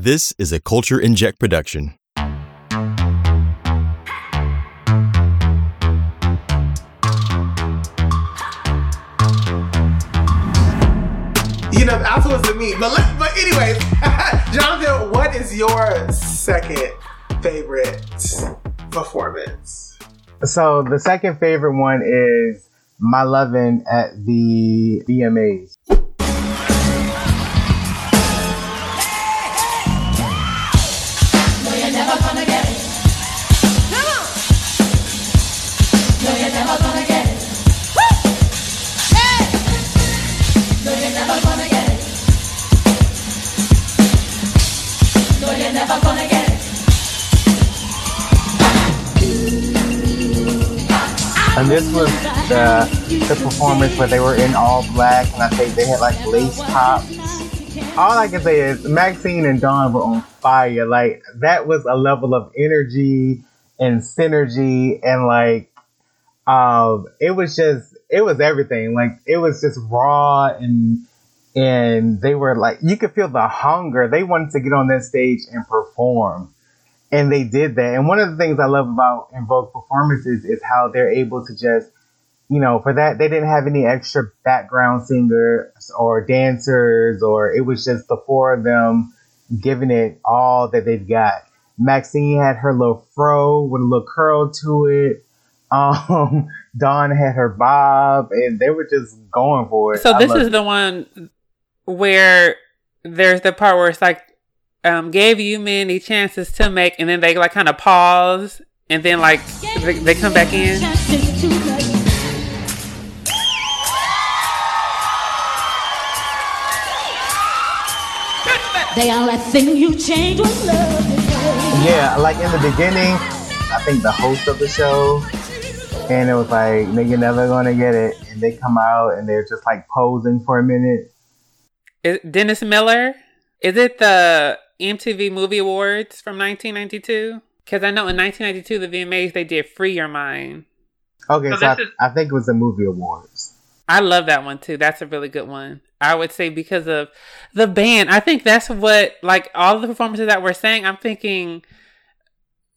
This is a Culture Inject production. You know, the alpha was the me. But let, but anyways, Jonathan, what is your second favorite performance? So the second favorite one is My Lovin' at the VMAs. And this was the the performance where they were in all black, and I think they had like lace tops. All I can say is Maxine and Dawn were on fire. Like that was a level of energy and synergy, and like um, it was just it was everything. Like it was just raw and and they were like you could feel the hunger. They wanted to get on that stage and perform. And they did that. And one of the things I love about En Vogue performances is how they're able to just, you know, for that, they didn't have any extra background singers or dancers, or it was just the four of them giving it all that they've got. Maxine had her little fro with a little curl to it. Um, Dawn had her bob, and they were just going for it. So this is it. the one where there's the part where it's like um gave you many chances to make and then they like kind of pause and then like they, they come back in. They all that thing you change with love. Yeah, like in the beginning, I think the host of the show, and it was like, "Nigga, never gonna get it," and they come out and they're just like posing for a minute. Is Dennis Miller? Is it the MTV Movie Awards from 1992? Because I know in 1992 the VMAs they did "Free Your Mind." Okay, So so, I, is- I think it was the movie awards. I love that one too. That's a really good one. I would say because of the band. I think that's what like all the performances that we're saying. I'm thinking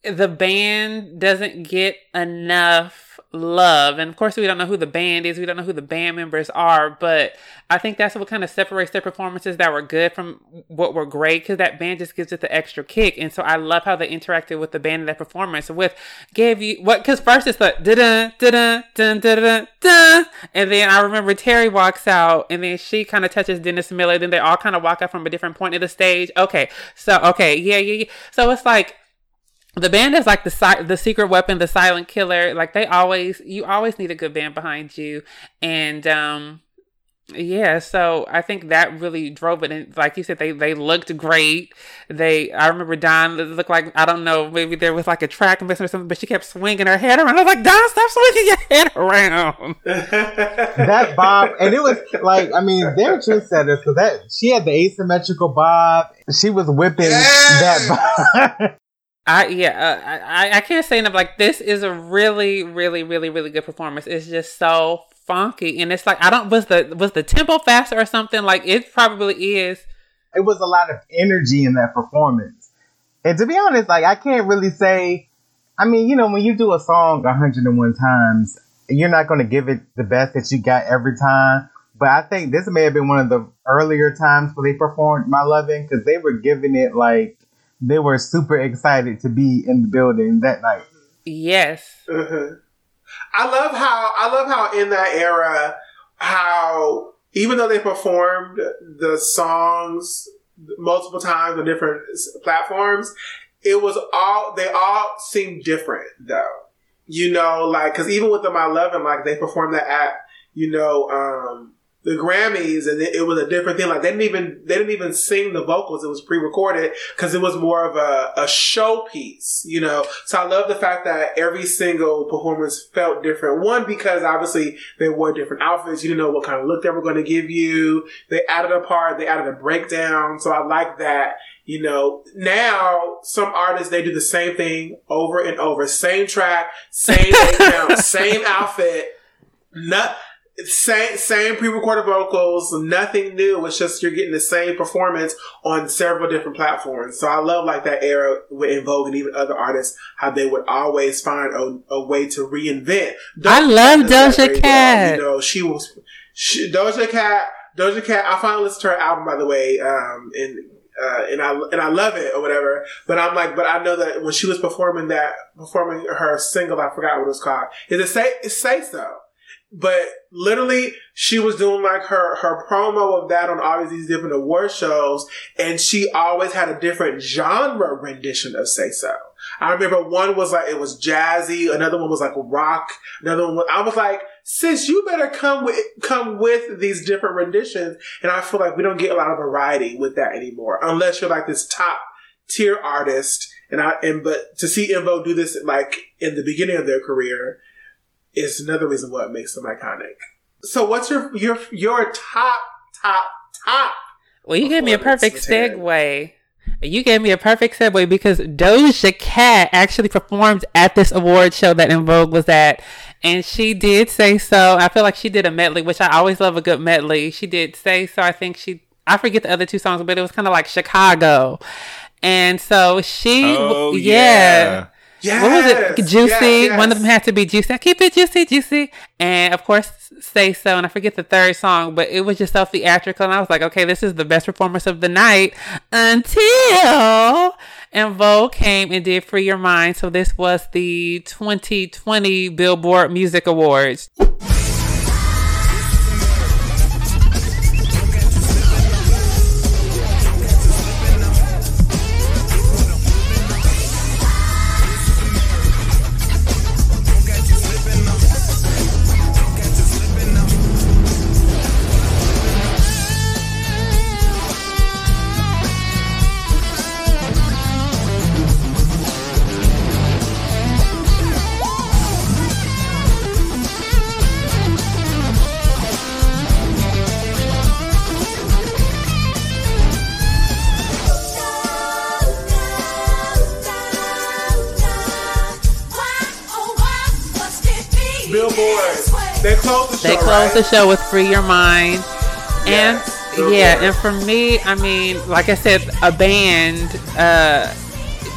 the band doesn't get enough love. And of course, we don't know who the band is, we don't know who the band members are, but I think that's what kind of separates their performances that were good from what were great because that band just gives it the extra kick. And so I love how they interacted with the band in that performance with gave you what because first it's the da da da da da and then I remember Terry walks out and then she kind of touches Dennis Miller. Then they all kind of walk up from a different point of the stage. Okay, so okay, yeah, yeah, yeah. So it's like the band is like the si- the secret weapon, the silent killer. Like they always, you always need a good band behind you, and um, yeah. So I think that really drove it. And like you said, they they looked great. They, I remember Dawn looked like I don't know, maybe there was like a track missing or something, but she kept swinging her head around. I was like, Dawn, stop swinging your head around. That bob, and it was like, I mean, they're trendsetters because that she had the asymmetrical bob. She was whipping that bob. I yeah, uh, I I can't say enough. Like this is a really, really, really, really good performance. It's just so funky, and it's like I don't was the was the tempo faster or something. Like it probably is. it was a lot of energy in that performance. And to be honest, like I can't really say. I mean, you know, when you do a song 101 times, you're not going to give it the best that you got every time. But I think this may have been one of the earlier times where they performed "My Lovin'" because they were giving it like they were super excited to be in the building that night. Yes, Mhm. I love how I love how in that era, how even though they performed the songs multiple times on different platforms, it was all they all seemed different though. You know, like because even with the My Lovin', like they performed that at you know um the Grammys, and it, it was a different thing. Like they didn't even they didn't even sing the vocals; it was pre-recorded because it was more of a, a showpiece, you know. So I love the fact that every single performance felt different. One because obviously they wore different outfits; you didn't know what kind of look they were going to give you. They added a part, they added a breakdown, so I like that. You know, now some artists they do the same thing over and over, same track, same breakdown, same outfit. Not same same pre-recorded vocals, nothing new. It's just you're getting the same performance on several different platforms. So I love like that era with En Vogue and even other artists how they would always find a, a way to reinvent. I love Doja Cat. You know, she was she, Doja Cat. Doja Cat. I finally listened to her album by the way, um, and uh, and I and I love it or whatever. But I'm like, but I know that when she was performing that, performing her single, I forgot what it was called. Is it say it say so? But literally, she was doing like her her promo of that on all these different award shows, and she always had a different genre rendition of "Say So." I remember one was like it was jazzy, another one was like rock, another one. Was, I was like, "Sis, you better come with come with these different renditions." And I feel like we don't get a lot of variety with that anymore, unless you're like this top tier artist. And I and but to see En Vogue do this like in the beginning of their career is another reason why it makes them iconic. So what's your your your top top top? Well, you gave me a perfect segue. You gave me a perfect segue because Doja Cat actually performed at this award show that En Vogue was at. And she did say so. I feel like she did a medley, which I always love a good medley. She did say so. I think she, I forget the other two songs, but it was kind of like Chicago. And so she, Oh, yeah. Yes, What was it? Juicy. yes, yes. One of them had to be juicy. I keep it juicy, juicy. And of course, say so. And I forget the third song, but it was just so theatrical. And I was like, okay, this is the best performance of the night until En Vogue came and did Free Your Mind. So this was the 2020 Billboard Music Awards. The show with Free Your Mind. And Yes, yeah, and for me, I mean, like I said, a band, uh,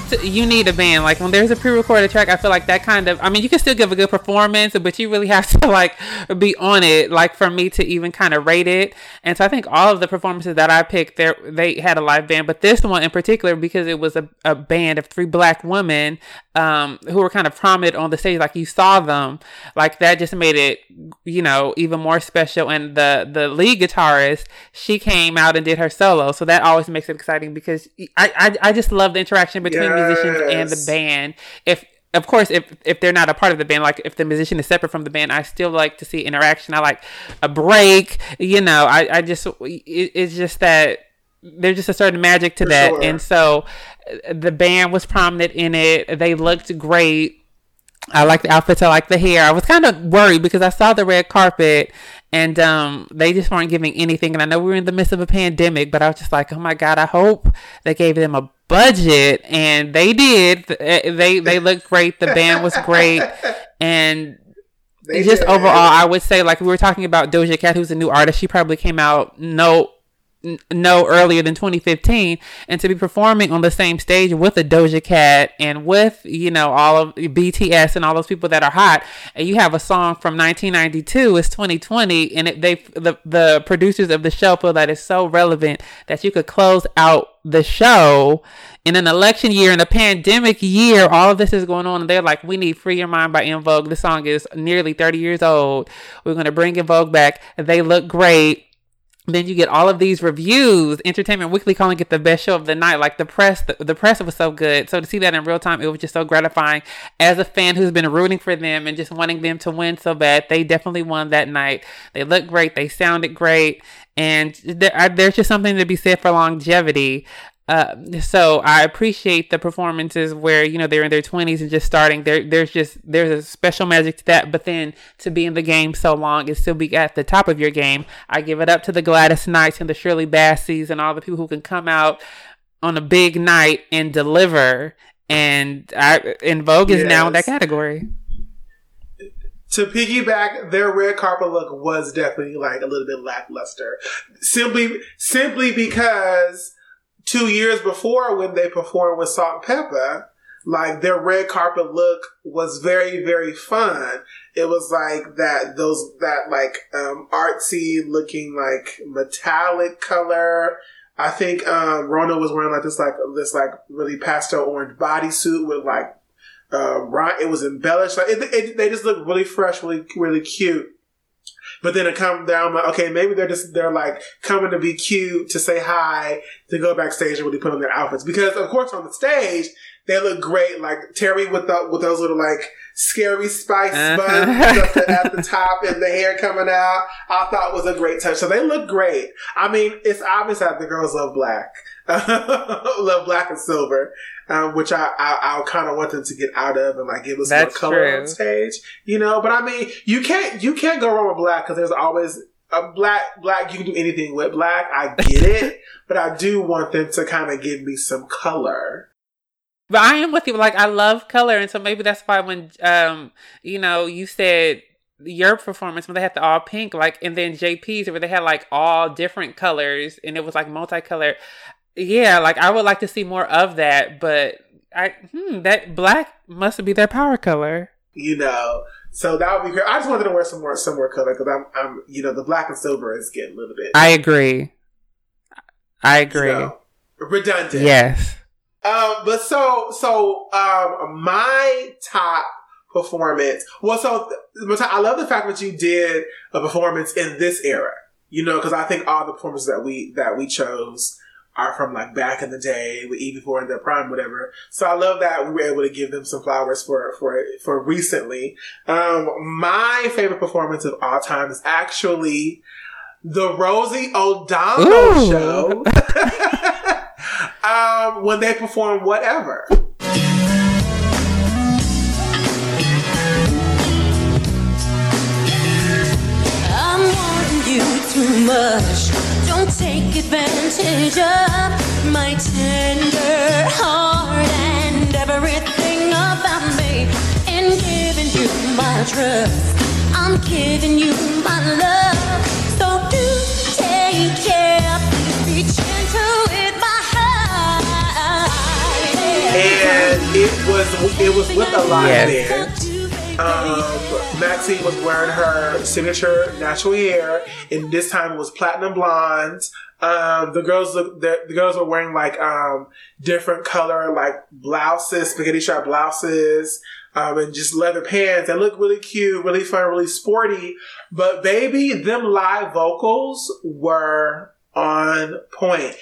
t- you need a band. Like when there's a pre-recorded track, I feel like that kind of. I mean, you can still give a good performance, but you really have to like be on it. Like for me to even kind of rate it. And so I think all of the performances that I picked, there they had a live band, but this one in particular because it was a, a band of three black women um, who were kind of prominent on the stage. Like you saw them, like that just made it, you know, even more special. And the the lead guitarist, she came out and did her solo, so that always makes it exciting because I I, I just love the interaction between musicians and the band. If of course, if if they're not a part of the band, like if the musician is separate from the band, I still like to see interaction. I like a break. You know, I I just it, it's just that there's just a certain magic to For that, sure. and so uh, the band was prominent in it. They looked great. I like the outfits. I like the hair. I was kind of worried because I saw the red carpet and um, they just weren't giving anything. And I know we were in the midst of a pandemic, but I was just like, oh my god, I hope they gave them a budget, and they did. Uh, They they looked great. The band was great, and They just did. overall, I would say like we were talking about Doja Cat, who's a new artist. She probably came out no no earlier than 2015 and to be performing on the same stage with a Doja Cat and with you know all of BTS and all those people that are hot and you have a song from 1992 it's 2020 and it, they the, the producers of the show feel that it's so relevant that you could close out the show in an election year in a pandemic year. All of this is going on and they're like we need free your mind by En Vogue. The song is nearly 30 years old. We're going to bring En Vogue back. They look great then you get all of these reviews. Entertainment weekly calling it the best show of the night. Like the press the, the press was so good. So to see that in real time it was just so gratifying. As a fan who's been rooting for them and just wanting them to win so bad they definitely won that night. They looked great. They sounded great. And there, there's just something to be said for longevity uh, so I appreciate the performances where you know they're in their 20s and just starting. There, there's just there's a special magic to that. But then to be in the game so long and still be at the top of your game, I give it up to the Gladys Knights and the Shirley Bassies and all the people who can come out on a big night and deliver. And I, En Vogue is now in that category. to piggyback, their red carpet look was definitely like a little bit lackluster. Simply, simply because two years before when they performed with Salt-N-Pepa, like their red carpet look was very, very fun. It was like that, those, that like, um, artsy looking like metallic color. I think, um, Rhona was wearing like this, like, this like really pastel orange bodysuit with like, right, it was embellished. Like it, it, they just looked really fresh, really, really cute. But then it come down like, okay, maybe they're just they're like coming to be cute to say hi, to go backstage and really put on their outfits. Because of course on the stage they look great, like Terry with the with those little like scary spice Uh-huh. buns at the top and the hair coming out. I thought was a great touch. So they look great. I mean, it's obvious that the girls love black, love black and silver. Um, which I, I, I kind of want them to get out of and like give us That's more color true. on stage, you know. But I mean, you can't you can't go wrong with black because there's always a black black. You can do anything with black. I get it, but I do want them to kind of give me some color. But I am with you. Like I love color, and so maybe that's why when um you know you said your performance when they had the all pink, like and then JP's where they had like all different colors and it was like multicolor. Yeah, like I would like to see more of that, but I hmm, that black must be their power color. You know, so that would be great. I just wanted to wear some more some more color because I'm I'm you know the black and silver is getting a little bit I agree. I you agree. know, redundant. Yes. Um, but so so um, my top performance. Well, so th- I love the fact that you did a performance in this era. You know, because I think all the performances that we that we chose are from like back in the day, with even before in their prime, whatever. So I love that we were able to give them some flowers for for for recently. Um, my favorite performance of all time is actually the Rosie O'Donnell Ooh. show. um, when they perform whatever. I'm wanting you too much. Don't take advantage of my tender heart and everything about me. In giving you my trust, I'm giving you my love. So do take care. Be gentle with my heart. and it was it was with a lot Yes. band. Um, Maxine was wearing her signature natural hair, and this time it was platinum blonde. Um, the girls look the, the girls were wearing like um different color like blouses, spaghetti strap blouses, um, and just leather pants. They look really cute, really fun, really sporty. But baby, them live vocals were on point.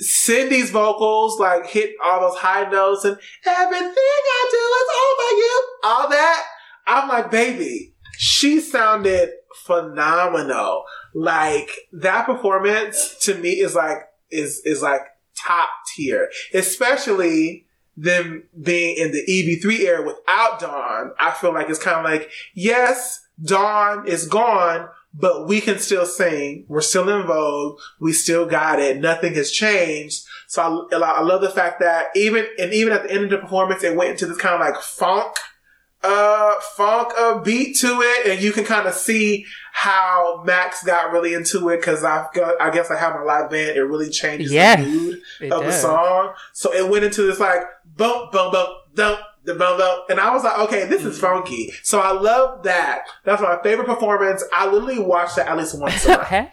Cindy's vocals like hit all those high notes and everything I do is over you. All that. I'm like, baby, she sounded phenomenal. Like that performance to me is like is is like top tier. Especially them being in the EB3 era without Dawn. I feel like it's kind of like, yes, Dawn is gone, but we can still sing. We're still in vogue. We still got it. Nothing has changed. So I, I love the fact that even, and even at the end of the performance, it went into this kind of like funk, uh, funk a beat to it. And you can kind of see how Max got really into it. Cause I've got, I guess I have my live band. It really changes Yes, the mood of the song. So it went into this like bump, bump, bump, dump, the bump, bump. And I was like, okay, this is funky. So I love that. That's my favorite performance. I literally watch that at least once a month.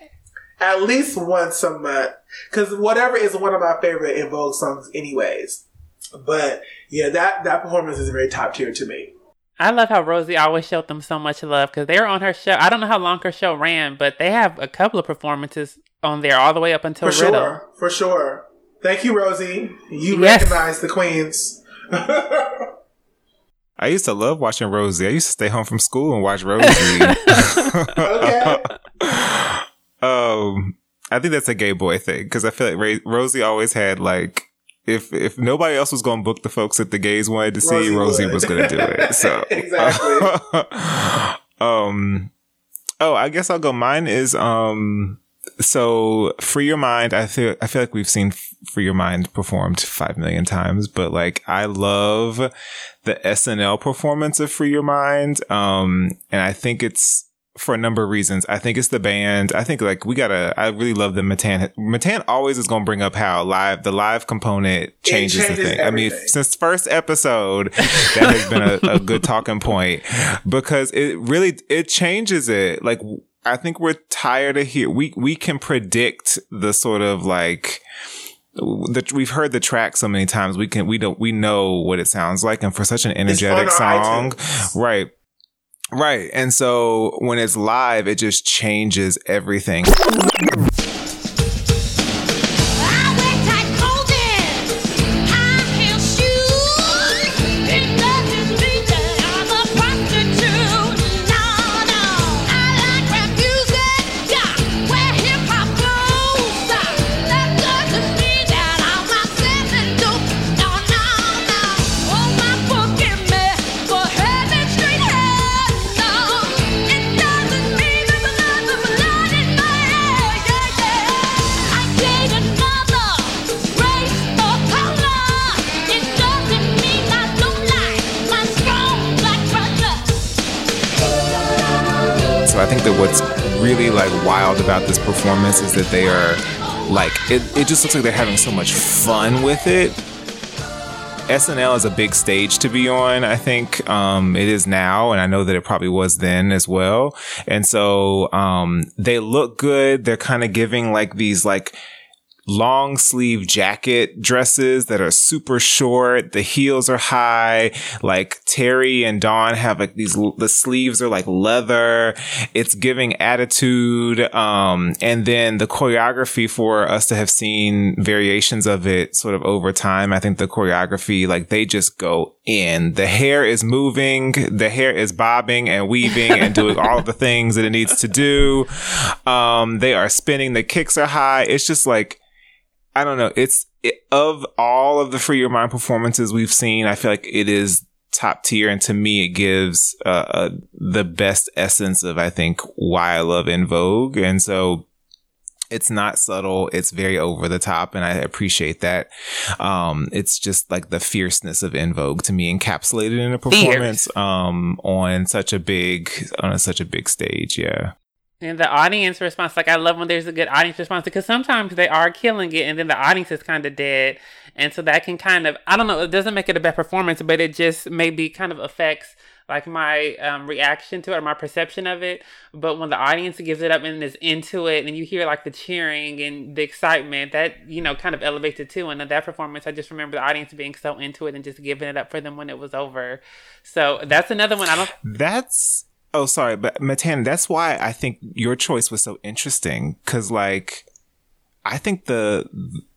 At least once a month. Cause whatever is one of my favorite En Vogue songs anyways. But yeah, that, that performance is very top tier to me. I love how Rosie always showed them so much love because they were on her show. I don't know how long her show ran, but they have a couple of performances on there all the way up until For Riddle. sure. For sure. Thank you, Rosie. You Yes. recognize the queens. I used to love watching Rosie. I used to stay home from school and watch Rosie. Okay. um, I think that's a gay boy thing because I feel like Ray- Rosie always had like if if nobody else was going to book the folks that the gays wanted to see, Rosie Rosie, was going to do it. So Exactly. um, oh, I guess I'll go. Mine is um so free your mind. I feel I feel like we've seen free your mind performed five million times, but like I love the SNL performance of free your mind. Um, and I think it's for a number of reasons. I think it's the band. I think like we gotta. I really love the Matan. Matan always is gonna bring up how live the live component changes, the changes thing. I mean, since first episode, that has been a, a good talking point because it really it changes it. Like I think we're tired of here. We we can predict the sort of like that we've heard the track so many times. We can we don't we know what it sounds like, and for such an energetic song, iTunes. right? Right. And so when it's live, it just changes everything. I think that what's really like wild about this performance is that they are like it, it just looks like they're having so much fun with it. SNL is a big stage to be on, I think. Um, it is now, and I know that it probably was then as well. And so um they look good. They're kind of giving like these like long sleeve jacket dresses that are super short. The heels are high. Like Terry and Dawn have like these, the sleeves are like leather. It's giving attitude. Um, and then the choreography for us to have seen variations of it sort of over time. I think the choreography, like they just go in. The hair is moving. The hair is bobbing and weaving and doing all the things that it needs to do. Um, they are spinning. The kicks are high. It's just like, I don't know. It's it, of all of the Free Your Mind performances we've seen, I feel like it is top tier, and to me, it gives uh, uh, the best essence of I think why I love En Vogue, and so it's not subtle. It's very over the top, and I appreciate that. Um, it's just like the fierceness of En Vogue to me, encapsulated in a performance um, on such a big on a, such a big stage. Yeah. And the audience response, like I love when there's a good audience response because sometimes they are killing it and then the audience is kind of dead. And so that can kind of, I don't know, it doesn't make it a bad performance, but it just maybe kind of affects like my um, reaction to it or my perception of it. But when the audience gives it up and is into it and you hear like the cheering and the excitement, that, you know, kind of elevates it too. And that performance, I just remember the audience being so into it and just giving it up for them when it was over. So that's another one. I don't, That's oh sorry, but Matan, that's why I think your choice was so interesting because like I think the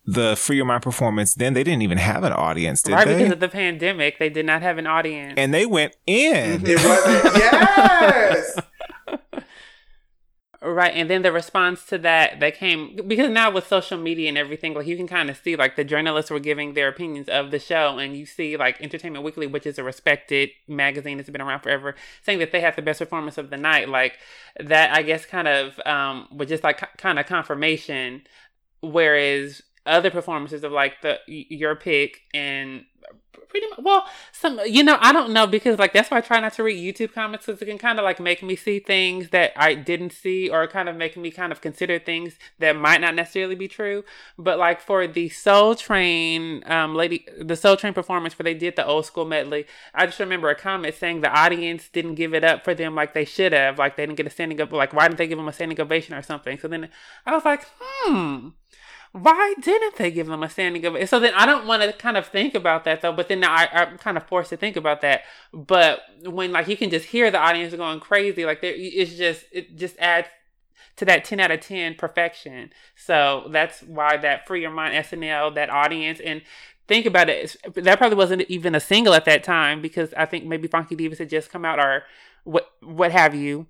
the Free Your Mind performance then they didn't even have an audience, did right they? because of the pandemic, they did not have an audience. and they went in. It wasn't. yes. Right, and then the response to that that came because now with social media and everything, like you can kind of see like the journalists were giving their opinions of the show, and you see like Entertainment Weekly, which is a respected magazine that's been around forever, saying that they had the best performance of the night. Like that, I guess, kind of um was just like kind of confirmation. Whereas other performances of like the your pick and pretty much well some you know i don't know because like that's why i try not to read youtube comments because it can kind of like make me see things that i didn't see or kind of make me kind of consider things that might not necessarily be true. But like for the soul train um lady the soul train performance where they did the old school medley i just remember a comment saying the audience didn't give it up for them like they should have like they didn't get a standing up like why didn't they give them a standing ovation or something? So then i was like hmm why didn't they give them a standing ovation? So then I don't want to kind of think about that though, but then I, I'm kind of forced to think about that. But when like you can just hear the audience going crazy, like there, it's just it just adds to that 10 out of 10 perfection. So that's why that Free Your Mind SNL, that audience, and think about it, that probably wasn't even a single at that time because I think maybe Funky Divas had just come out or what what have you.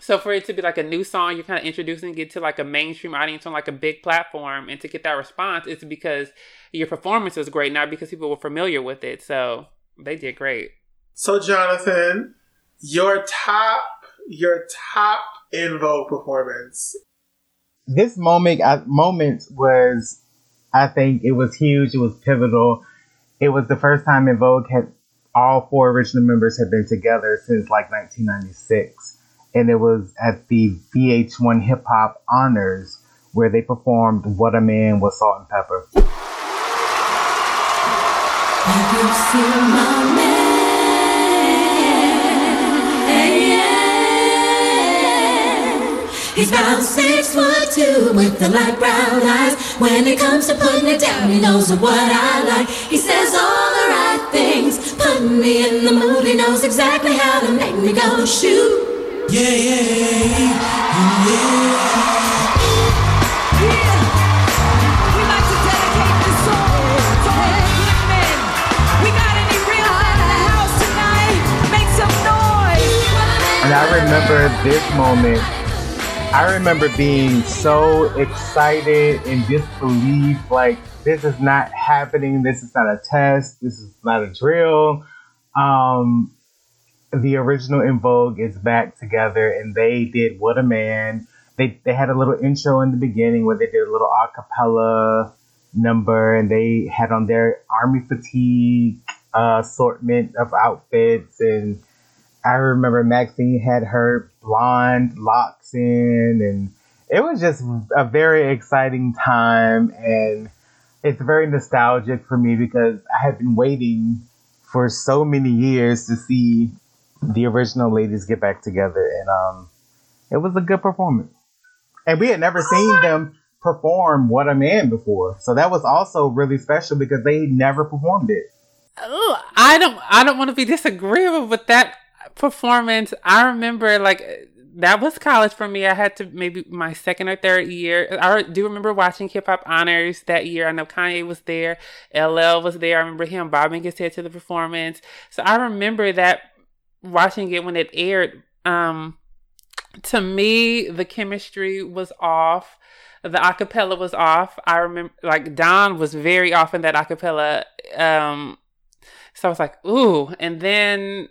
So for it to be like a new song, you're kind of introducing it to like a mainstream audience on like a big platform, and to get that response, it's because your performance was great, not because people were familiar with it. So they did great. So, Jonathan, your top, your top En Vogue performance. this moment, uh, moment was, I think it was huge. It was pivotal. It was the first time En Vogue had all four original members had been together since like 1996, and it was at the VH1 Hip Hop Honors where they performed "What a Man" with Salt-N-Pepa. He's about six foot two with the light brown eyes. When it comes to putting it down, he knows what I like. He says all the right things, putting me in the mood. He knows exactly how to make me go shoot. And I remember this moment. I remember being so excited and disbelief like, this is not happening. This is not a test. This is not a drill. Um, the original En Vogue is back together and they did What a Man. They, they had a little intro in the beginning where they did a little a cappella number and they had on their army fatigue uh, assortment of outfits and I remember Maxine had her blonde locks in, and it was just a very exciting time. And it's very nostalgic for me because I had been waiting for so many years to see the original ladies get back together, and um, it was a good performance. And we had never seen them perform "What a Man" before, so that was also really special because they never performed it. Ooh, I don't I don't want to be disagreeable with that performance. I remember like that was college for me. I had to maybe my second or third year. I do remember watching Hip Hop Honors that year. I know Kanye was there, LL was there. I remember him bobbing his head to the performance. So I remember that watching it when it aired. Um, to me, the chemistry was off. The acapella was off. I remember like Dawn was very off in that acapella. Um, so I was like, ooh. And then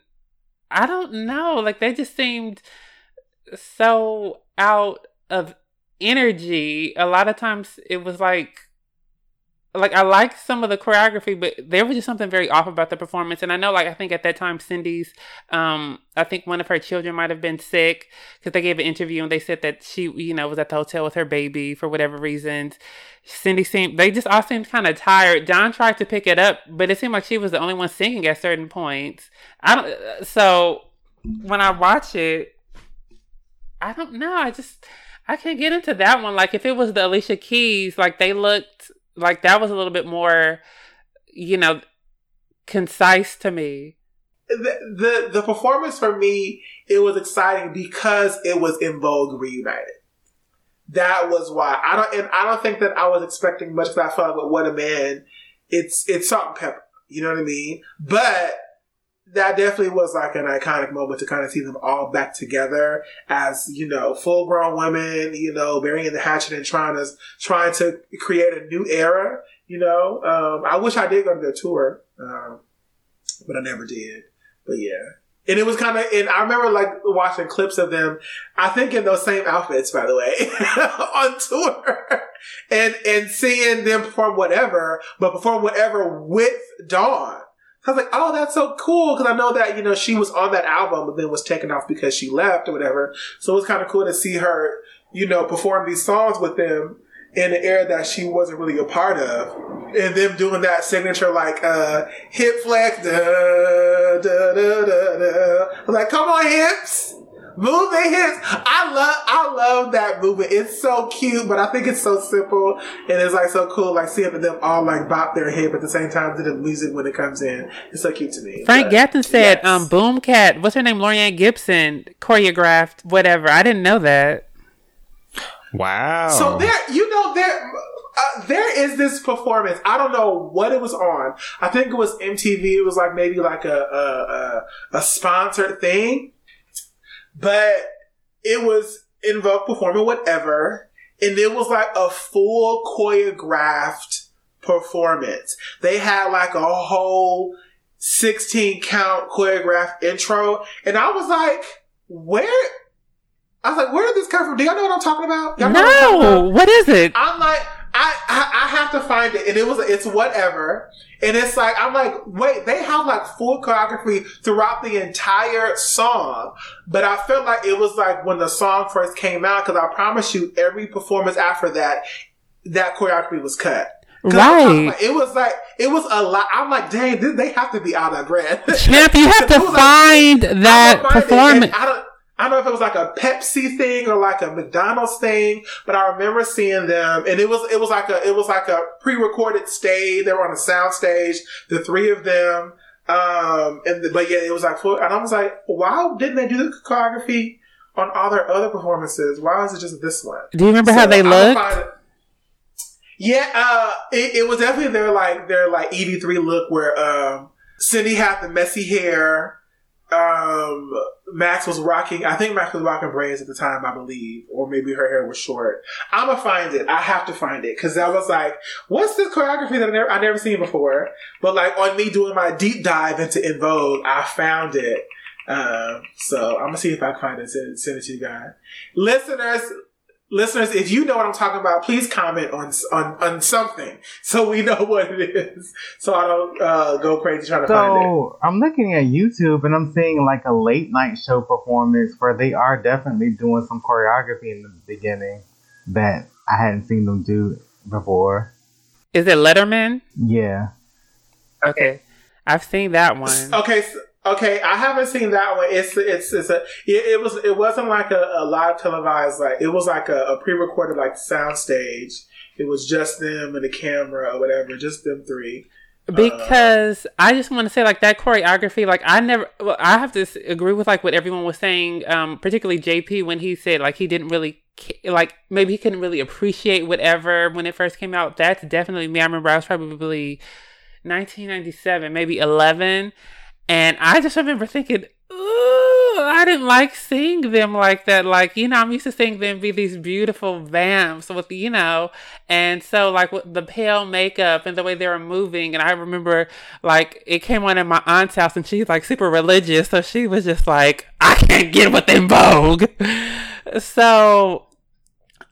I don't know, like they just seemed so out of energy. A lot of times it was like like I liked some of the choreography, but there was just something very off about the performance. And I know, like I think at that time, Cindy's, um, I think one of her children might have been sick because they gave an interview and they said that she, you know, was at the hotel with her baby for whatever reasons. Cindy seemed, they just all seemed kind of tired. John tried to pick it up, but it seemed like she was the only one singing at certain points. I don't. So when I watch it, I don't know. I just I can't get into that one. Like if it was the Alicia Keys, like they looked like that was a little bit more, you know, concise to me. The, the the performance for me, it was exciting because it was En Vogue reunited. That was why I don't, and I don't think that I was expecting much because I felt like What a Man, it's it's Salt-N-Pepa. You know what I mean? But that definitely was like an iconic moment to kind of see them all back together as you know full grown women you know burying the hatchet and trying to trying to create a new era you know? Um, i wish i did go to their tour um, but i never did. But yeah. And it was kind of and i remember like watching clips of them i think in those same outfits by the way on tour. And and seeing them perform whatever but perform whatever with dawn I was like, oh, that's so cool because I know that you know she was on that album, but then was taken off because she left or whatever. So it was kind of cool to see her, you know, perform these songs with them in an era that she wasn't really a part of, and them doing that signature like uh, hip flex. Da, da, da, da, da. I was like, come on, hips. Move the hips. I love, I love that movement. It's so cute, but I think it's so simple and it's like so cool. Like seeing them all like bop their hip at the same time to the music when it comes in. It's so cute to me. Frank But, Gatton said, yes. um, Boom Cat, what's her name? Laurieann Gibson choreographed whatever. I didn't know that. Wow. So there, you know, there, uh, there is this performance. I don't know what it was on. I think it was MTV. It was like maybe like a a, a, a sponsored thing, but it was En Vogue performing whatever, and it was like a full choreographed performance. They had like a whole sixteen count choreographed intro, and I was like, where? I was like, where did this come from? Do y'all know what I'm talking about? Y'all know what I'm talking about? No, what is it? I'm like, I, I I have to find it, and it was it's whatever, and it's like I'm like, wait, they have like full choreography throughout the entire song, but I felt like it was like when the song first came out because I promise you, every performance after that, that choreography was cut. Right. about- It was like it was a lot. I'm like, dang, they- have to be out of breath. Champ, you have to like- find I that find performance. I don't. Know if it was like a Pepsi thing or like a McDonald's thing, but I remember seeing them, and it was it was like a it was like a pre-recorded stage. They were on a sound stage, the three of them. Um, and the, but yeah, it was like, and I was like, why didn't they do the choreography on all their other performances? Why is it just this one? Do you remember how they looked? Yeah, uh, it, it was definitely their like their like EV three look where um Cindy had the messy hair. Um, Max was rocking. I think Max was rocking braids at the time, I believe, or maybe her hair was short. I'm gonna find it. I have to find it because I was like, "What's this choreography that I never I never seen before?" But like on me doing my deep dive into En Vogue, I found it. Um, so I'm gonna see if I can find it and send, send it to you guys, listeners listeners, if you know what I'm talking about, please comment on on on something so we know what it is, so I don't uh, go crazy trying to find it. So I'm looking at YouTube and I'm seeing like a late night show performance where they are definitely doing some choreography in the beginning that I hadn't seen them do before. Is it Letterman? Yeah. Okay. I've seen that one. Okay, so, okay, I haven't seen that one. It's it's it's a it, it was it wasn't like a, a live televised like it was like a, a pre-recorded like sound stage. It was just them and the camera or whatever, just them three. because I just want to say like that choreography like I never well, I have to agree with like what everyone was saying um particularly JP when he said like he didn't really like maybe he couldn't really appreciate whatever when it first came out that's definitely me I remember I was probably 1997 maybe 11 and I just remember thinking Ooh, I didn't like seeing them like that. Like, you know, I'm used to seeing them be these beautiful vamps with, you know, and so like with the pale makeup and the way they were moving. And I remember like it came on at my aunt's house and she's like super religious. So she was just like, I can't get within Vogue. So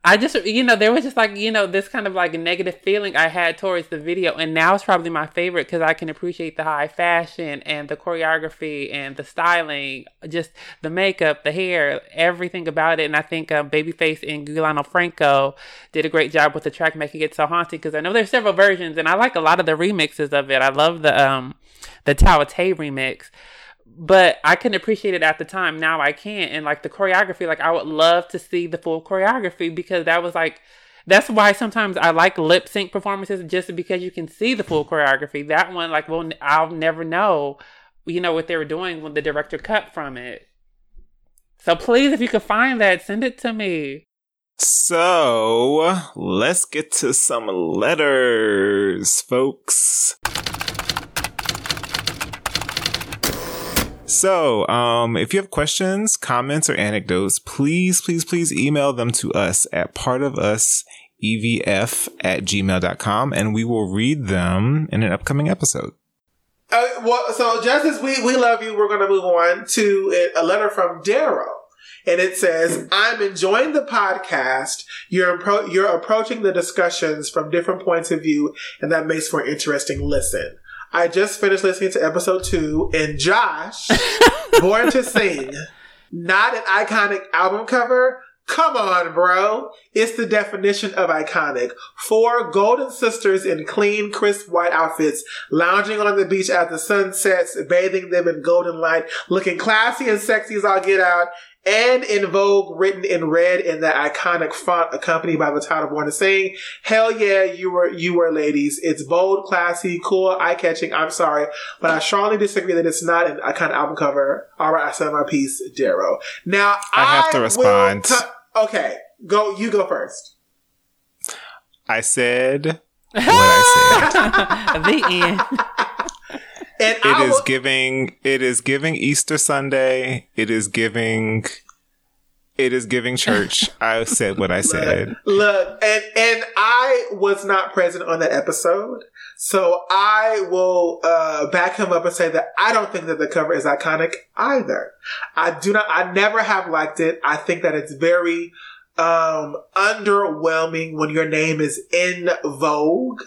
I just, you know, there was just like, you know, this kind of like negative feeling I had towards the video. And now it's probably my favorite because I can appreciate the high fashion and the choreography and the styling, just the makeup, the hair, everything about it. And I think um, Babyface and Giuliano Franco did a great job with the track, making it so haunting because I know there's several versions and I like a lot of the remixes of it. I love the, um, the Tawate remix but I couldn't appreciate it at the time. Now I can. And like the choreography, like I would love to see the full choreography because that was like, that's why sometimes I like lip sync performances just because you can see the full choreography. That one, like, well, I'll never know, you know, what they were doing when the director cut from it. So please, if you could find that, send it to me. So let's get to some letters, folks. So, um, if you have questions, comments, or anecdotes, please, please, please email them to us at partofusevf at gmail.com and we will read them in an upcoming episode. Uh, well, so just as we we love you, we're going to move on to a letter from Daryl. And it says, I'm enjoying the podcast. You're, you're approaching the discussions from different points of view, and that makes for an interesting listen. I just finished listening to episode two, and Josh, Born to Sing, not an iconic album cover. Come on, bro. It's the definition of iconic. Four golden sisters in clean, crisp white outfits, lounging on the beach as the sun sets, bathing them in golden light, looking classy and sexy as all get out, and En Vogue written in red in that iconic font accompanied by the title Born to Sing. Hell yeah, you were, you were ladies. It's bold, classy, cool, eye-catching. I'm sorry, but I strongly disagree that it's not an iconic album cover. All right, I said my piece, Darrow. Now, I have to respond. okay, go, you go first. I said what I said. the end. And It I is will, giving it is giving Easter Sunday. It is giving it is giving church. I said what I said. Look, and and I was not present on that episode, so I will uh, uh, back him up and say that I don't think that the cover is iconic either. I do not. I never have liked it. I think that it's very um underwhelming when your name is En Vogue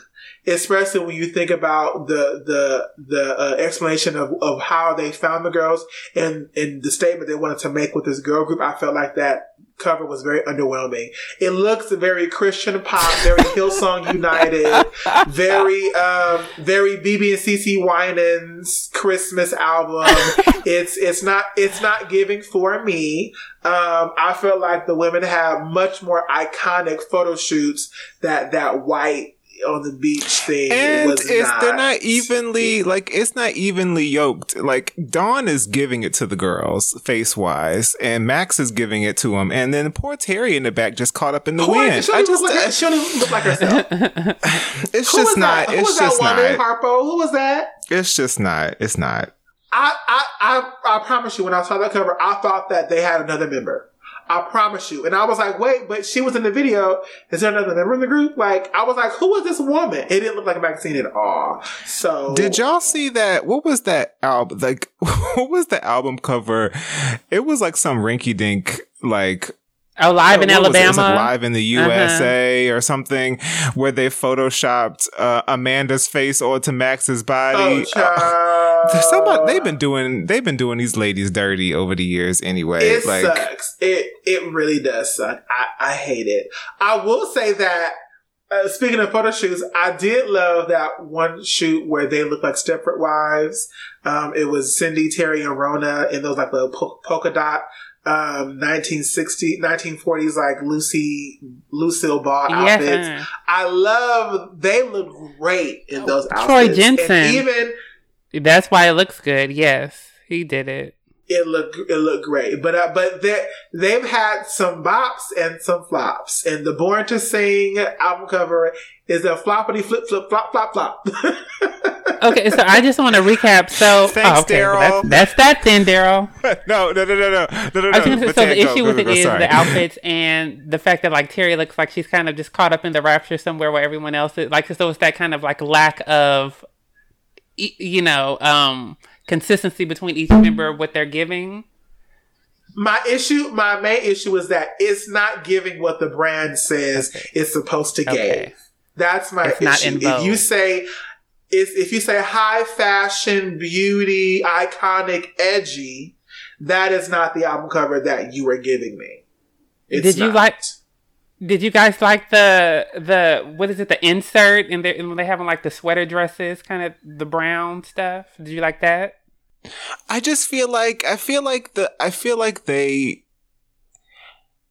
especially when you think about the the the uh, explanation of, of how they found the girls and and the statement they wanted to make with this girl group. I felt like that cover was very underwhelming. It looks very christian pop very hillsong united very um very BeBe and CeCe Winans christmas album. It's it's not it's not giving for me. Um, I feel like the women have much more iconic photo shoots that that white on the beach thing and was it's not. they're not evenly like it's not evenly yoked. Like Dawn is giving it to the girls face wise, and Max is giving it to him, and then poor Terry in the back just caught up in the Who wind. she I don't just look like, she don't even look like herself. it's Who was just not. that? Who It's was that woman? not. Harpo. Who was that? It's just not. It's not. I, I, I, I promise you, when I saw that cover, I thought that they had another member. I promise you. And I was like, wait, but she was in the video. Is there another member in the group? Like, I was like, who is this woman? It didn't look like a Maxine at all. So. Did y'all see that? What was that album? Like, what was the album cover? It was like some rinky dink, like, Oh, live in what was it? It was, Alabama. like live in the USA or something, where they photoshopped uh, Amanda's face onto Max's Oh, body. child. Uh, somebody, they've been doing, they've been doing these ladies dirty over the years anyway. It like, sucks. It it really does suck. I, I hate it. I will say that uh, speaking of photo shoots, I did love that one shoot where they look like Stepford wives. Um, it was Cindy, Terry, and Rhona in those like little po- polka dot. Um, 1960, 1940s, like Lucy, Lucille Ball outfits. uh. I love, they look great in those Troy. Jensen. And even, That's why it looks good. Yes, he did it. it looked it looked great. But uh, but they they've had some bops and some flops. And the Born to Sing album cover is a floppity flip flip flop flop flop. Okay, so I just want to recap. So, Thanks, oh, okay, well, Daryl. that's, that's that then, Daryl. no, no, no, no, no, no, no. I was gonna say, But so the issue go, with go, it go, is sorry. the outfits and the fact that like Terry looks like she's kind of just caught up in the rapture somewhere where everyone else is. Like, so it's that kind of like lack of, e- you know, um, consistency between each member of what they're giving. my issue, my main issue is that it's not giving what the brand says it's supposed to Okay. give. That's my It's not issue. in If you say if if you say high fashion, beauty, iconic, edgy, that is not the album cover that you are giving me. It's Did you not. like? Did you guys like the the what is it? The insert and they when they having like the sweater dresses, kind of the brown stuff. Did you like that? I just feel like I feel like the I feel like they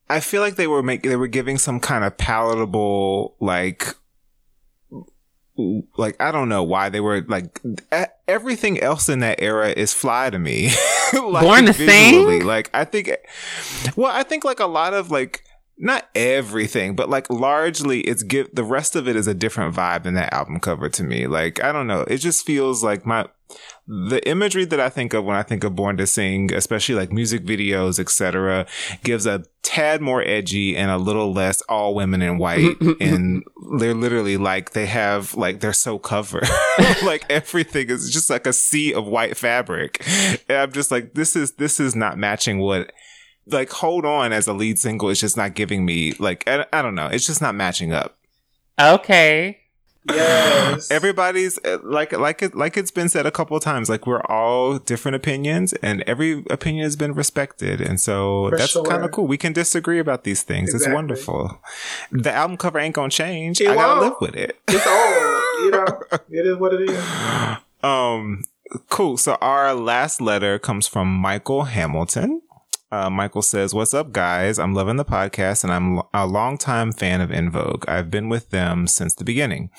I feel like they were making they were giving some kind of palatable like like I don't know why they were like everything else in that era is fly to me. like, Born to visually. Sing? Like I think well I think like a lot of like not everything, but like largely it's give the rest of it is a different vibe than that album cover to me. Like I don't know, it just feels like my the imagery that I think of when I think of Born to Sing, especially like music videos, etc., gives a tad more edgy and a little less all women in white. and they're literally like they have like they're so covered. like everything is just like a sea of white fabric. And I'm just like, this is this is not matching what like hold on as a lead single is just not giving me like I, I don't know it's just not matching up Okay. Yes. everybody's uh, like like it like it's been said a couple of times like we're all different opinions and every opinion has been respected and so For that's sure. kind of cool we can disagree about these things it's wonderful the album cover ain't gonna change It i gotta won't. live with it it's old. You know, it is what it is. um cool so our last letter comes from michael hamilton uh, Michael says, What's up, guys? I'm loving the podcast and I'm a longtime fan of En Vogue. I've been with them since the beginning.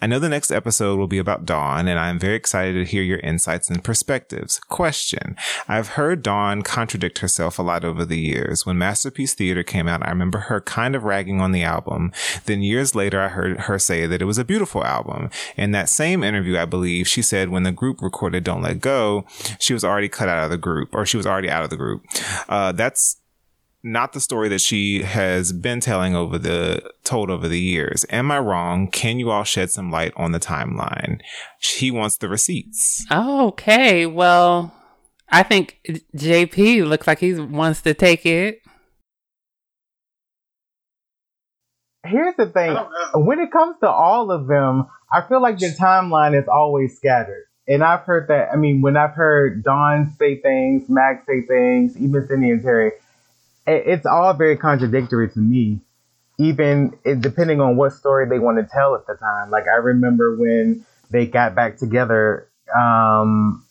I know the next episode will be about Dawn and I'm very excited to hear your insights and perspectives. Question. I've heard Dawn contradict herself a lot over the years. When Masterpiece Theater came out, I remember her kind of ragging on the album. Then years later, I heard her say that it was a beautiful album. In that same interview, I believe she said when the group recorded Don't Let Go, she was already cut out of the group or she was already out of the group. Uh, that's not the story that she has been telling over the told over the years. Am I wrong? Can you all shed some light on the timeline? She wants the receipts. Okay, well, I think JP looks like he wants to take it. Here's the thing. I don't know. When it comes to all of them, I feel like the timeline is always scattered. And I've heard that. I mean, when I've heard Dawn say things, Max say things, even Cindy and Terry, it, it's all very contradictory to me. Even it, depending on what story they want to tell at the time. Like I remember when they got back together um,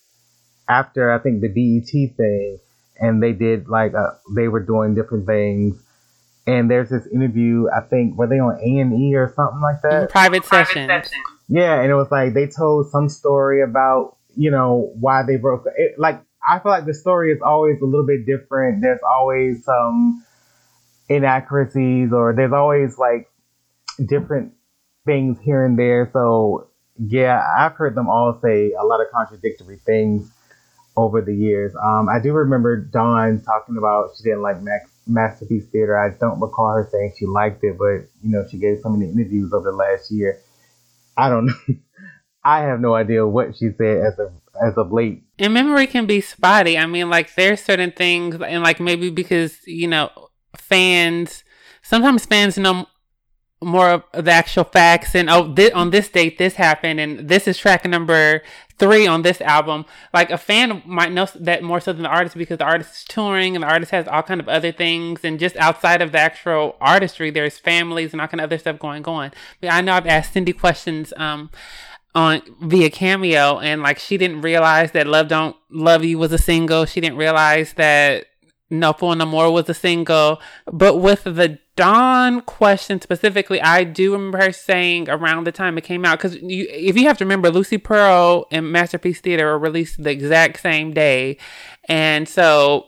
after I think the BET thing, and they did like uh they were doing different things. And there's this interview. I think were they on A and E or something like that? Private session. Yeah, and it was like they told some story about you know why they broke. It, like I feel like the story is always a little bit different. There's always some inaccuracies, or there's always like different things here and there. So yeah, I've heard them all say a lot of contradictory things over the years. Um, I do remember Dawn talking about she didn't like Max, Masterpiece Theater. I don't recall her saying she liked it, but you know she gave so many interviews over the last year. I don't know. I have no idea what she said as of as of late. And memory can be spotty. I mean, like there's certain things, and like maybe because you know fans, sometimes fans know more of the actual facts, and oh, thi- on this date this happened, and this is track number three on this album. Like a fan might know that more so than the artist because the artist is touring and the artist has all kind of other things, and just outside of the actual artistry, there's families and all kind of other stuff going on. But I know I've asked Cindy questions. Um, on via cameo and like she didn't realize that love don't love you was a single she didn't realize that no fool no more was a single. But with the dawn question specifically i do remember her saying around the time it came out because if you have to remember lucy pearl and masterpiece theater were released the exact same day. And so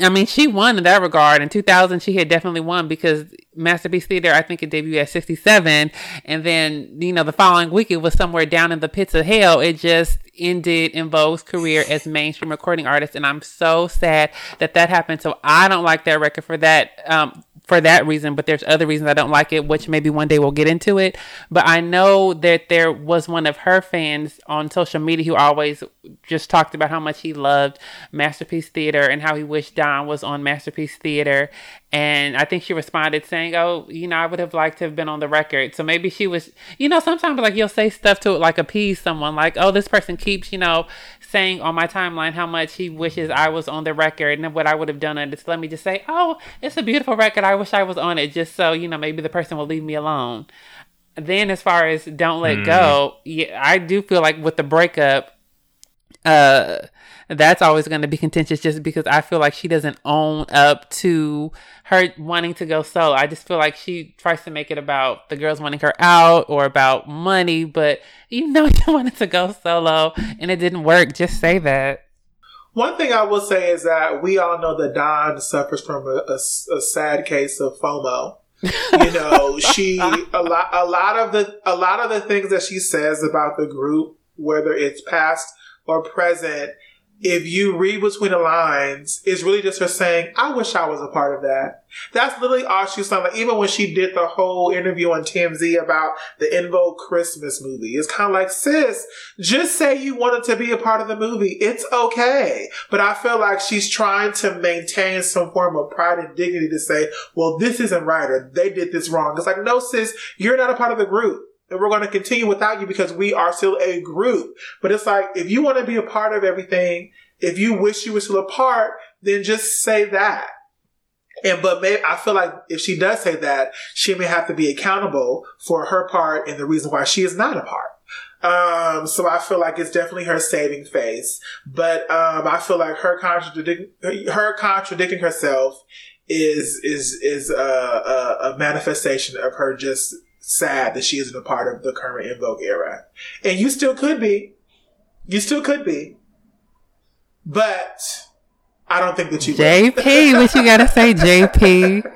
I mean, she won in that regard. In 2000, she had definitely won because Masterpiece Theater, I think it debuted at 67. And then, you know, the following week, it was somewhere down in the pits of hell. It just ended En Vogue's career as mainstream recording artist. And I'm so sad that that happened. So I don't like that record for that. Um, for that reason, but there's other reasons I don't like it, which maybe one day we'll get into it. But I know that there was one of her fans on social media who always just talked about how much he loved Masterpiece Theater and how he wished Dawn was on Masterpiece Theater. And I think she responded saying, Oh, you know, I would have liked to have been on the record. So maybe she was, you know, sometimes like you'll say stuff to like appease someone, like, Oh, this person keeps, you know, saying on my timeline how much he wishes I was on the record and what I would have done And Just let me just say, oh, it's a beautiful record. I wish I was on it, just so you know maybe the person will leave me alone. Then as far as don't let hmm. go, yeah, I do feel like with the breakup, uh, that's always going to be contentious just because I feel like she doesn't own up to her wanting to go solo. I just feel like she tries to make it about the girls wanting her out or about money, but you know you wanted to go solo and it didn't work. Just say that. One thing I will say is that we all know that Dawn suffers from a sad case of FOMO. you know, she a lot a lot of the a lot of the things that she says about the group, whether it's past or present, if you read between the lines, is really just her saying, I wish I was a part of that. That's literally all she's saying. Like, even when she did the whole interview on TMZ about the En Vogue Christmas movie, it's kind of like, sis, just say you wanted to be a part of the movie. It's okay. But I feel like she's trying to maintain some form of pride and dignity to say, well, this isn't right or they did this wrong. It's like, no, sis, you're not a part of the group we're going to continue without you because we are still a group. But it's like, if you want to be a part of everything, if you wish you were still a part, then just say that. And, but may, I feel like if she does say that, she may have to be accountable for her part and the reason why she is not a part. Um, so I feel like it's definitely her saving face, but, um, I feel like her contradicting, her contradicting herself is, is, is a, a manifestation of her just sad that she isn't a part of the current En Vogue era. And you still could be. You still could be. But I don't think that you will. JP, what you gotta say, JP?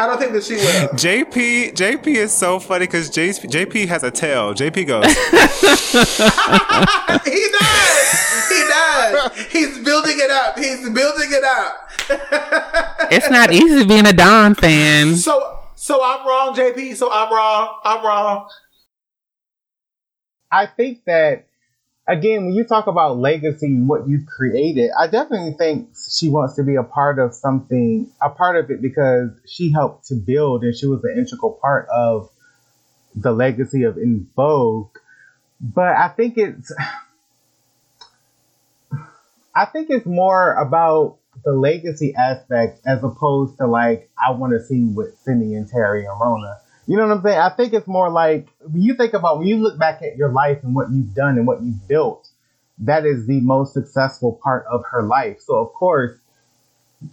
I don't think that she will. JP JP is so funny because JP has a tail. JP goes, he does. He does. He's building it up. He's building it up. It's not easy being a Dawn fan. So, so I'm wrong, JP. So I'm wrong. I'm wrong. I think that again, when you talk about legacy and what you've created, I definitely think she wants to be a part of something, a part of it because she helped to build and she was an integral part of the legacy of En Vogue. But I think it's, I think it's more about the legacy aspect as opposed to like I want to see with Cindy and Terry and Rhona. You know what I'm saying? I think it's more like when you think about when you look back at your life and what you've done and what you've built, that is the most successful part of her life. So of course,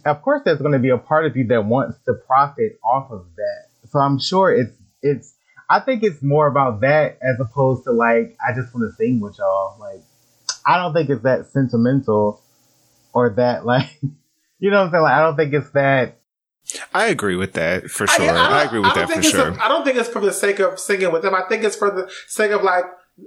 of course, there's going to be a part of you that wants to profit off of that. So I'm sure it's it's. I think it's more about that as opposed to like I just want to sing with y'all. Like I don't think it's that sentimental or that like you know what I'm saying. Like I don't think it's that I agree with that for sure. I, don't- agree with I that for think it's sure. a- I don't think it's for the sake of singing with them. I think it's for the sake of like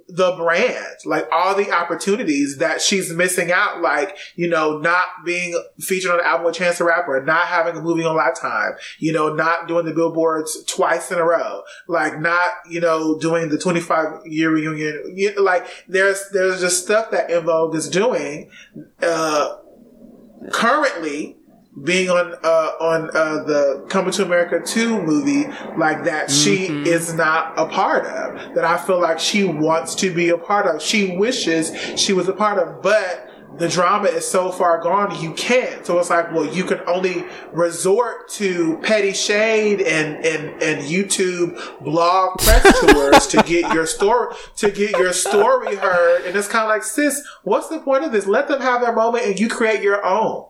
the brand, like all the opportunities that she's missing out, like, you know, not being featured on an album with Chance the Rapper, not having a movie on Lifetime, you know, not doing the billboards twice in a row, like not, you know, doing the 25 year reunion. You, like there's, there's just stuff that En Vogue is doing, uh, currently being on uh, on uh, the Coming to America 2 movie like that she is not a part of that I feel like she wants to be a part of. She wishes she was a part of but the drama is so far gone you can't. So it's like well you can only resort to petty shade and and and YouTube blog press tours to get your story to get your story heard. And it's kind of like sis what's the point of this? Let them have their moment and you create your own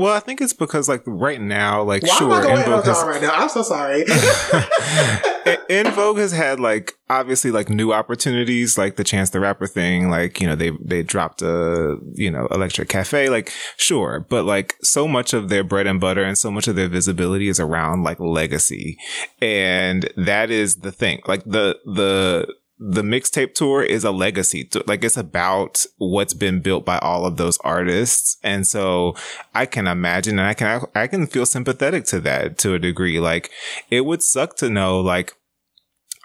Well, I think it's because like right now, like why sure, am I going In En Vogue has, right now? I'm so sorry. En Vogue has had like obviously like new opportunities, like the Chance the Rapper thing. Like you know they they dropped a you know Electric Cafe, like sure, but like so much of their bread and butter and so much of their visibility is around like legacy, and that is the thing. Like the the the mixtape tour is a legacy. Like it's about what's been built by all of those artists. And so I can imagine and I can, I can feel sympathetic to that to a degree. Like it would suck to know, like,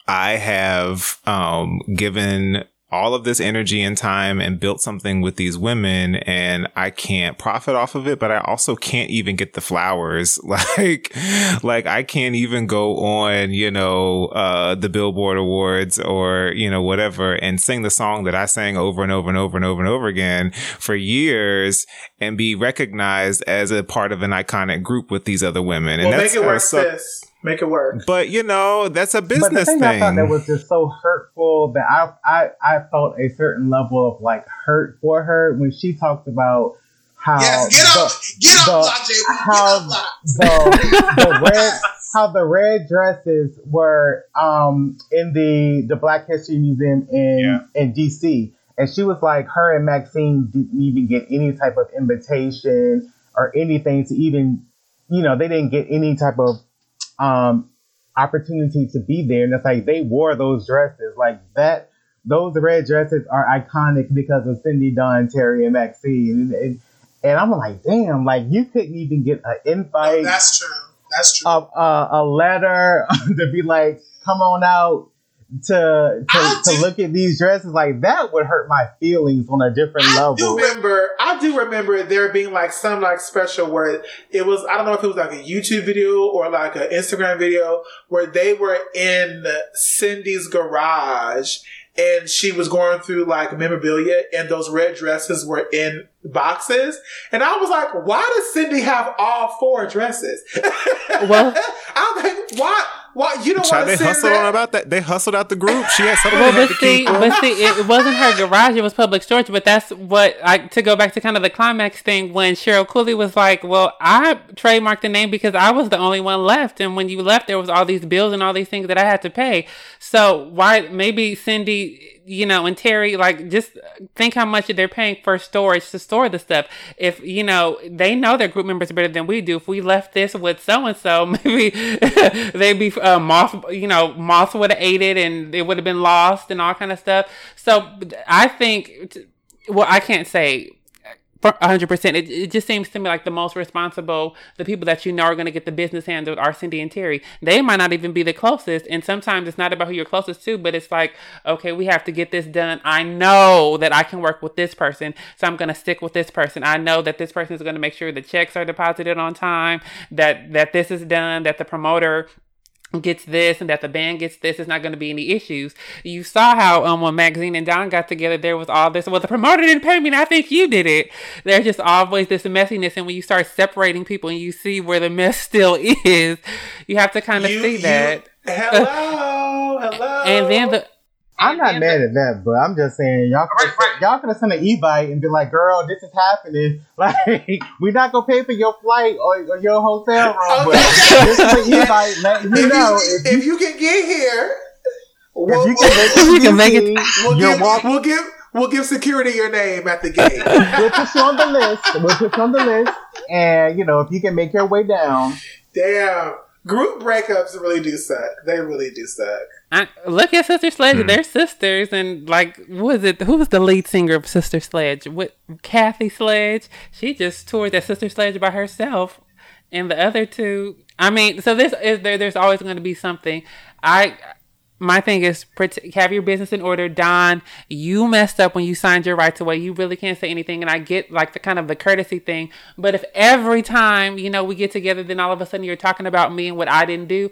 I have, um, given all of this energy and time and built something with these women and I can't profit off of it, but I also can't even get the flowers. Like, like I can't even go on, you know, uh, the Billboard Awards or, you know, whatever and sing the song that I sang over and over and over and over and over again for years and be recognized as a part of an iconic group with these other women. And well, that's make it how work, suck- sis. Make it work. But you know, that's a But the business thing, thing. I thought that was just so hurtful that I, I I felt a certain level of like hurt for her when she talked about how Yes, get the, up, get up, the- Block JP, get how up, the, the red how the red dresses were um in the the Black History Museum in in DC, and she was like, her and Maxine didn't even get any type of invitation or anything to even, you know, they didn't get any type of um opportunity to be there. And it's like they wore those dresses like that. Those red dresses are iconic because of Cindy, Dawn, Terry, and Maxine. And, and, and I'm like, damn, like you couldn't even get an invite That's true. That's true. a, a, a letter to be like, come on out to I to, to look at these dresses. Like that would hurt my feelings on a different I level. do remember I do remember there being like some like special where it was I don't know if it was like a YouTube video or like an Instagram video where they were in Cindy's garage and she was going through like memorabilia and those red dresses were in boxes and I was like why does Cindy have all four dresses Well- I'm like why why you don't Child, want they to send hustled that on about that. They hustled out the group. She had something Well, they had but to see, keep. but see, it, it wasn't her garage; it was public storage. But that's what I to go back to kind of the Klymaxx thing when Cheryl Cooley was like, "Well, I trademarked the name because I was the only one left, and when you left, there was all these bills and all these things that I had to pay. So why maybe Cindy, you know, and Terry, like, just think how much they're paying for storage to store the stuff. If you know, they know their group members better than we do. If we left this with so and so, maybe they'd be uh, moth, you know, moths would have ate it and it would have been lost and all kind of stuff. So I think, well, I can't say hundred percent. It it just seems to me like the most responsible, the people that you know are going to get the business handled are Cindy and Terry. They might not even be the closest, and sometimes it's not about who you're closest to, but it's like, okay, we have to get this done. I know that I can work with this person, so I'm going to stick with this person. I know that this person is going to make sure the checks are deposited on time, that that this is done, that the promoter gets this and that the band gets this it's not going to be any issues. You saw how um when Maxine and Dawn got together there was all this well the promoter didn't pay me and i think you did it. There's just always this messiness and when you start separating people and you see where the mess still is you have to kind of You- see you- that. Hello, hello. and then the I'm not mad at that, but I'm just saying y'all could y'all could have sent an e-bite and be like, "Girl, this is happening. Like, we're not gonna pay for your flight or, or your hotel room, oh, but this is an e-bite letting you if, know you, if, if you can get here, we'll, if you can make you can make it- it, we'll, give, welcome. we'll give we'll give security your name at the gate. We'll put you on the list. We'll put you on the list, and you know if you can make your way down. Damn, group breakups really do suck. They really do suck. I, look at Sister Sledge. Hmm. They're sisters, and like, what was it? Who was the lead singer of Sister Sledge? What Kathy Sledge? She just toured that Sister Sledge by herself, and the other two. I mean, so this is there. There's always going to be something. I. My thing is, have your business in order. Dawn, you messed up when you signed your rights away. You really can't say anything. And I get like the kind of the courtesy thing. But if every time, you know, we get together, then all of a sudden you're talking about me and what I didn't do,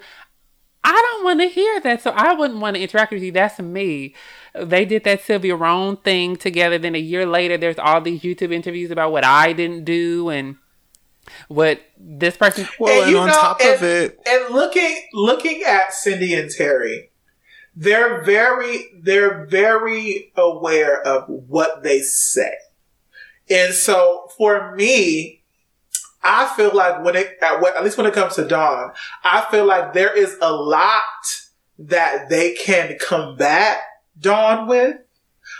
I don't want to hear that. So I wouldn't want to interact with you. That's me. They did that Sylvia Rhone thing together. Then a year later, there's all these YouTube interviews about what I didn't do and what this person. Well, and, you on know, top and, of it, and looking looking at Cindy and Terry, they're very they're very aware of what they say, and so for me. I feel like when it, at, least when it comes to Dawn, I feel like there is a lot that they can combat Dawn with,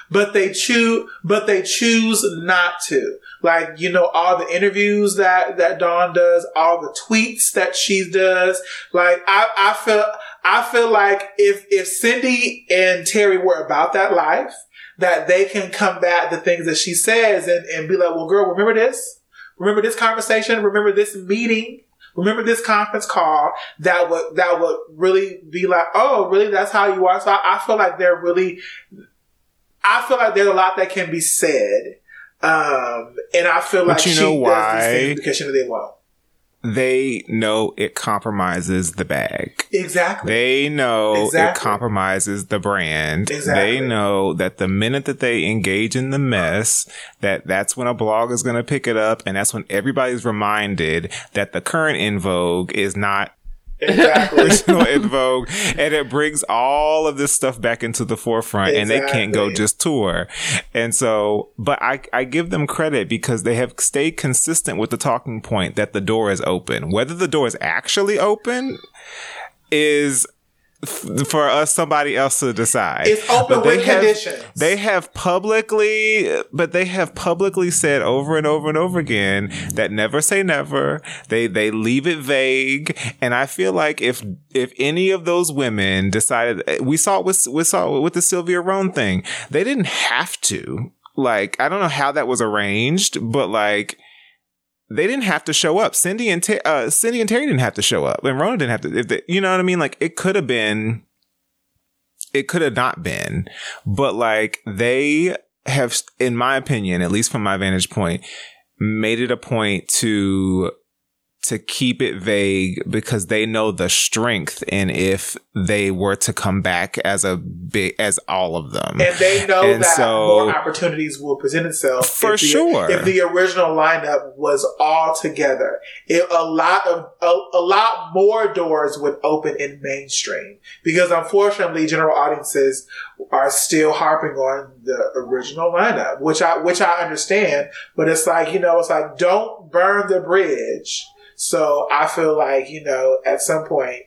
but they choose, but they choose not to. Like, you know, all the interviews that, that Dawn does, all the tweets that she does. Like, I, I feel, I feel like if, if Cindy and Terry were about that life, that they can combat the things that she says and, and be like, well, girl, remember this? Remember this conversation? Remember this meeting? Remember this conference call that would, that would really be like, oh, really? That's how you are. So I, I feel like they're really, I feel like there's a lot that can be said. Um, and I feel But like you she know why? because she knows they won't. they know it compromises the bag. Exactly. They know it compromises the brand. Exactly. They know that the minute that they engage in the mess, that that's when a blog is going to pick it up, and that's when everybody's reminded that the current En Vogue is not exactly. original En Vogue, and it brings all of this stuff back into the forefront, and they can't go just tour. And so, but I I give them credit because they have stayed consistent with the talking point that the door is open. Whether the door is actually open is for us somebody else to decide. It's open But they with have- conditions. They have publicly, but they have publicly said over and over and over again that never say never. They they leave it vague, and I feel like if if any of those women decided, we saw it with we saw it with the Sylvia Rhone thing, they didn't have to. Like I don't know how that was arranged, but like they didn't have to show up. Cindy and Ter- uh, Cindy and Terry didn't have to show up, and Rhona didn't have to. They, you know what I mean? Like it could have been, it could have not been, but like they have, in my opinion, at least from my vantage point, made it a point to to keep it vague because they know the strength and if they were to come back as a big as all of them. and they know And that so- more opportunities will present itself For if the, sure. If the original lineup was all together, it, a lot of a, a lot more doors would open in mainstream because unfortunately, general audiences are still harping on the original lineup, which I which I understand. But it's like you know, it's like don't burn the bridge. So I feel like you know, at some point,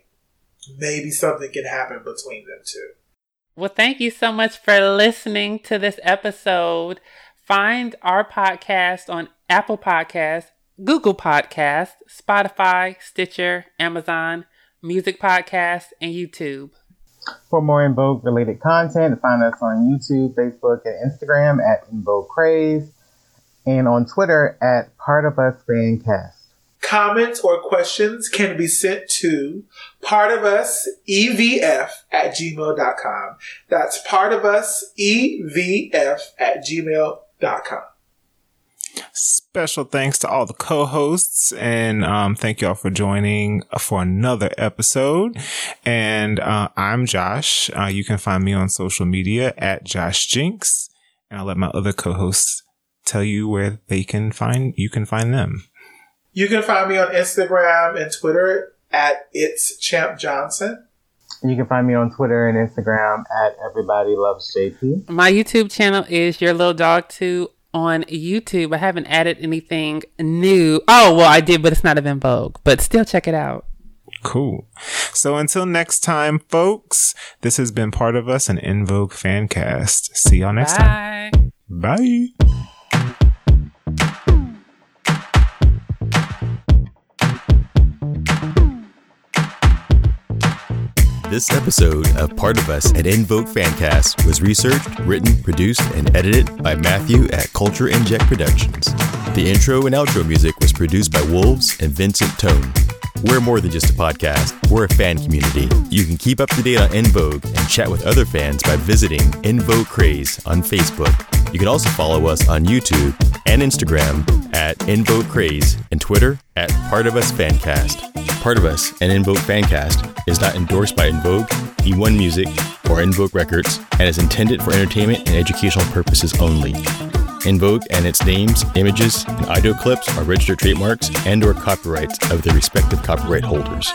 maybe something can happen between them two. Well, thank you so much for listening to this episode. Find our podcast on Apple Podcasts, Google Podcasts, Spotify, Stitcher, Amazon, Music Podcast, and YouTube. For more En Vogue related content, find us on YouTube, Facebook, and Instagram at En Vogue Craze. and on Twitter at Part of Us Fancast. Comments or questions can be sent to part of us evf at gmail.com. That's part of us evf at gmail.com. Special thanks to all the co-hosts and um, thank y'all for joining for another episode. And uh, I'm Josh. Uh, you can find me on social media at Josh Jinx, and I'll let my other co-hosts tell you where they can find you can find them. You can find me on Instagram and Twitter at It's Champ Johnson. You can find me on Twitter and Instagram at Everybody Loves JP. My YouTube channel is Your Little Dog 2 on YouTube. I haven't added anything new. Oh, well, I did, but it's not in vogue. But still check it out. Cool. So until next time, folks, this has been part of us an En Vogue Fancast. See y'all next time. Bye. Bye. This episode of Part of Us at En Vogue Fancast was researched, written, produced, and edited by Matthew at Culture Inject Productions. The intro and outro music was produced by Wolves and Vincent Tone. We're more than just a podcast, we're a fan community. You can keep up to date on En Vogue and chat with other fans by visiting En Vogue Craze on Facebook. You can also follow us on YouTube and Instagram at En Vogue Craze and Twitter at Part of Us Fancast. Part of Us and En Vogue Fancast is not endorsed by En Vogue, E1 Music, or En Vogue Records and is intended for entertainment and educational purposes only. En Vogue and its names, images, and audio clips are registered trademarks and or copyrights of their respective copyright holders.